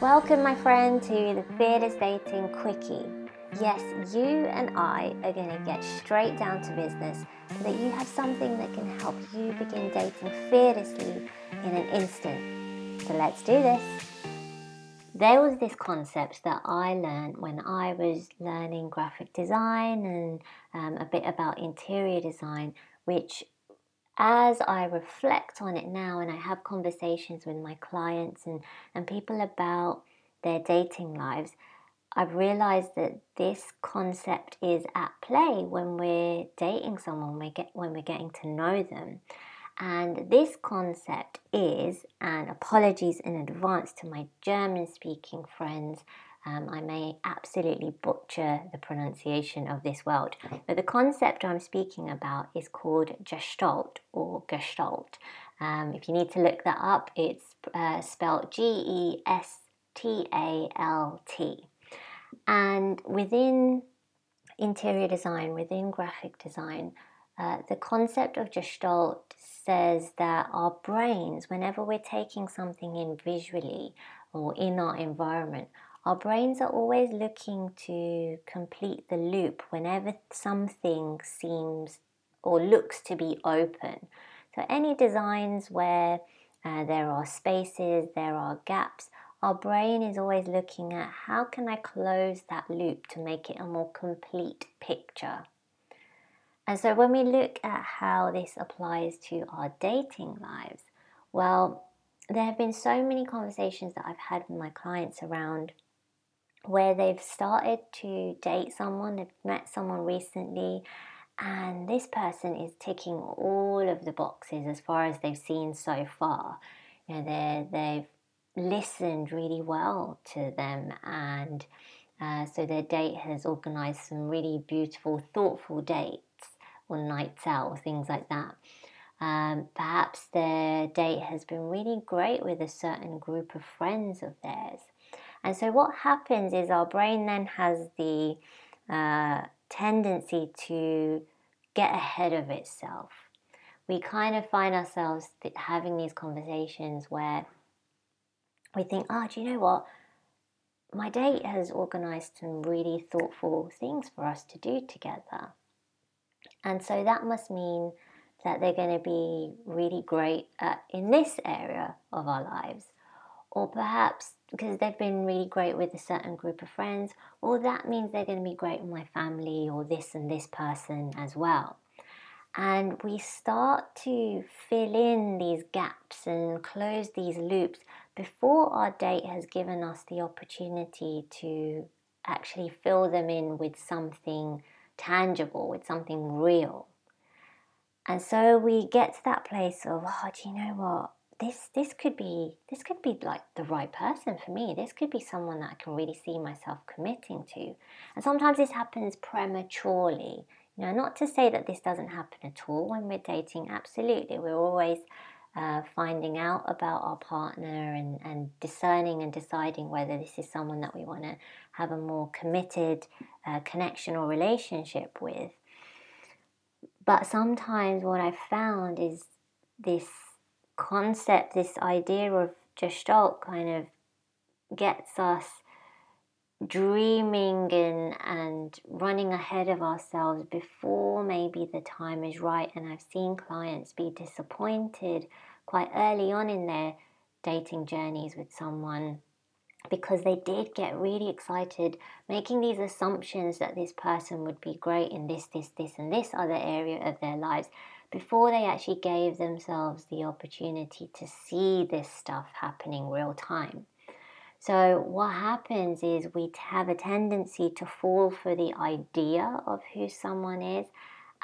Welcome, my friend, to the Fearless Dating Quickie. Yes, you and I are going to get straight down to business so that you have something that can help you begin dating fearlessly in an instant. So let's do this. There was this concept that I learned when I was learning graphic design and um, a bit about interior design, which as I reflect on it now and I have conversations with my clients and, and people about their dating lives, I've realized that this concept is at play when we're dating someone, we get, when we're getting to know them. And this concept is, and apologies in advance to my German speaking friends, um, I may absolutely butcher the pronunciation of this word, but the concept I'm speaking about is called Gestalt or Gestalt. Um, if you need to look that up, it's uh, spelled G E S T A L T. And within interior design, within graphic design, uh, the concept of Gestalt says that our brains, whenever we're taking something in visually or in our environment, our brains are always looking to complete the loop whenever something seems or looks to be open. So, any designs where uh, there are spaces, there are gaps, our brain is always looking at how can I close that loop to make it a more complete picture. And so, when we look at how this applies to our dating lives, well, there have been so many conversations that I've had with my clients around where they've started to date someone, they've met someone recently, and this person is ticking all of the boxes as far as they've seen so far. You know, they they've listened really well to them, and uh, so their date has organized some really beautiful, thoughtful dates or nights out or things like that. Um, perhaps their date has been really great with a certain group of friends of theirs. And so, what happens is our brain then has the uh, tendency to get ahead of itself. We kind of find ourselves having these conversations where we think, oh, do you know what? My date has organized some really thoughtful things for us to do together. And so that must mean that they're going to be really great at, in this area of our lives or perhaps because they've been really great with a certain group of friends, or that means they're going to be great with my family or this and this person as well. And we start to fill in these gaps and close these loops before our date has given us the opportunity to actually fill them in with something tangible, with something real. And so we get to that place of, oh, do you know what? This this could be this could be like the right person for me. This could be someone that I can really see myself committing to. And sometimes this happens prematurely. You know, not to say that this doesn't happen at all when we're dating. Absolutely, we're always uh, finding out about our partner and, and discerning and deciding whether this is someone that we want to have a more committed uh, connection or relationship with. But sometimes what I've found is this concept, this idea of gestalt kind of gets us dreaming and, and running ahead of ourselves before maybe the time is right. And I've seen clients be disappointed quite early on in their dating journeys with someone because they did get really excited making these assumptions that this person would be great in this, this, this, and this other area of their lives before they actually gave themselves the opportunity to see this stuff happening real time. So, what happens is we have a tendency to fall for the idea of who someone is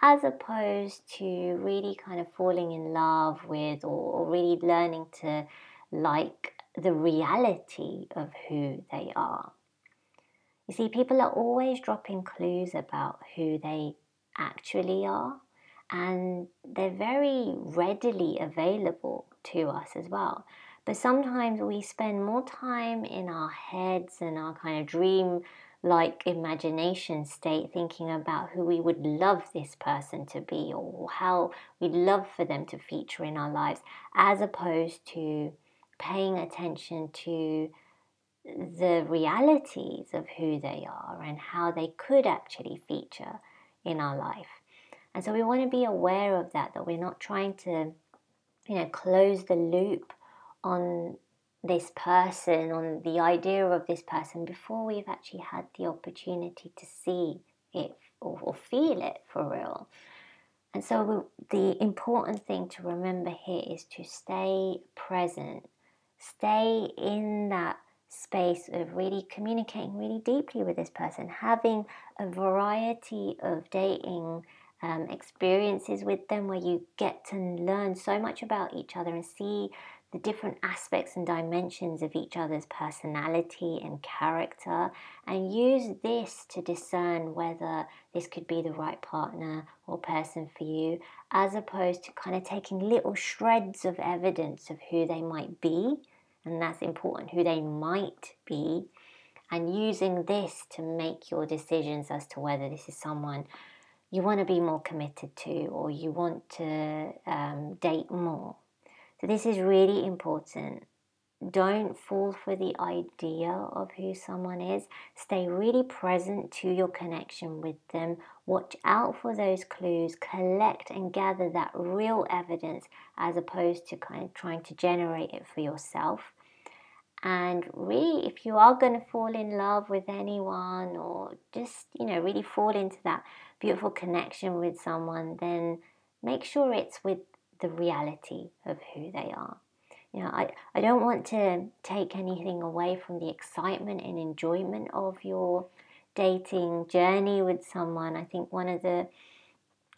as opposed to really kind of falling in love with or, really learning to like the reality of who they are. You see, people are always dropping clues about who they actually are and they're very readily available to us as well. But sometimes we spend more time in our heads and our kind of dream like imagination state thinking about who we would love this person to be or how we'd love for them to feature in our lives as opposed to paying attention to the realities of who they are and how they could actually feature in our life. And so we want to be aware of that, that we're not trying to, you know, close the loop on this person, on the idea of this person before we've actually had the opportunity to see it or, or feel it for real. And so the important thing to remember here is to stay present, stay in that space of really communicating really deeply with this person, having a variety of dating um, experiences with them where you get to learn so much about each other and see different aspects and dimensions of each other's personality and character, and use this to discern whether this could be the right partner or person for you, as opposed to kind of taking little shreds of evidence of who they might be, and that's important, who they might be, and using this to make your decisions as to whether this is someone you want to be more committed to or you want to um, date more. So, this is really important. Don't fall for the idea of who someone is. Stay really present to your connection with them. Watch out for those clues. Collect and gather that real evidence as opposed to kind of trying to generate it for yourself. And really, if you are going to fall in love with anyone or just, you know, really fall into that beautiful connection with someone, then make sure it's with the reality of who they are. You know, I, I don't want to take anything away from the excitement and enjoyment of your dating journey with someone. I think one of the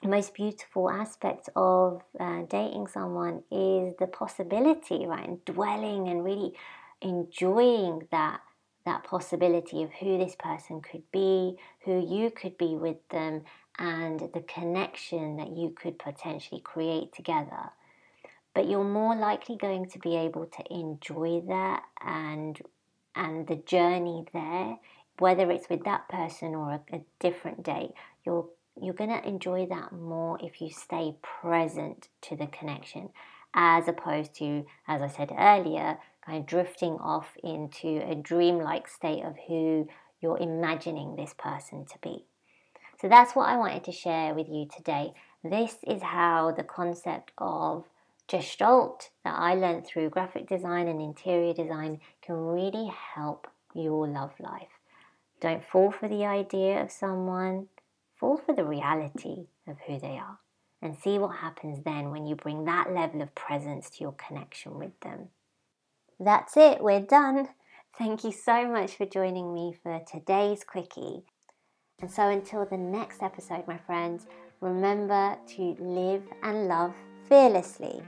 most beautiful aspects of uh, dating someone is the possibility, right? And dwelling and really enjoying that that possibility of who this person could be, who you could be with them, and the connection that you could potentially create together. But you're more likely going to be able to enjoy that and and the journey there, whether it's with that person or a, a different date. You're you're going to enjoy that more if you stay present to the connection as opposed to as I said earlier, kind of drifting off into a dreamlike state of who you're imagining this person to be. So that's what I wanted to share with you today. This is how the concept of Gestalt that I learned through graphic design and interior design can really help your love life. Don't fall for the idea of someone, fall for the reality of who they are and see what happens then when you bring that level of presence to your connection with them. That's it, we're done. Thank you so much for joining me for today's quickie. And so until the next episode, my friends, remember to live and love fearlessly.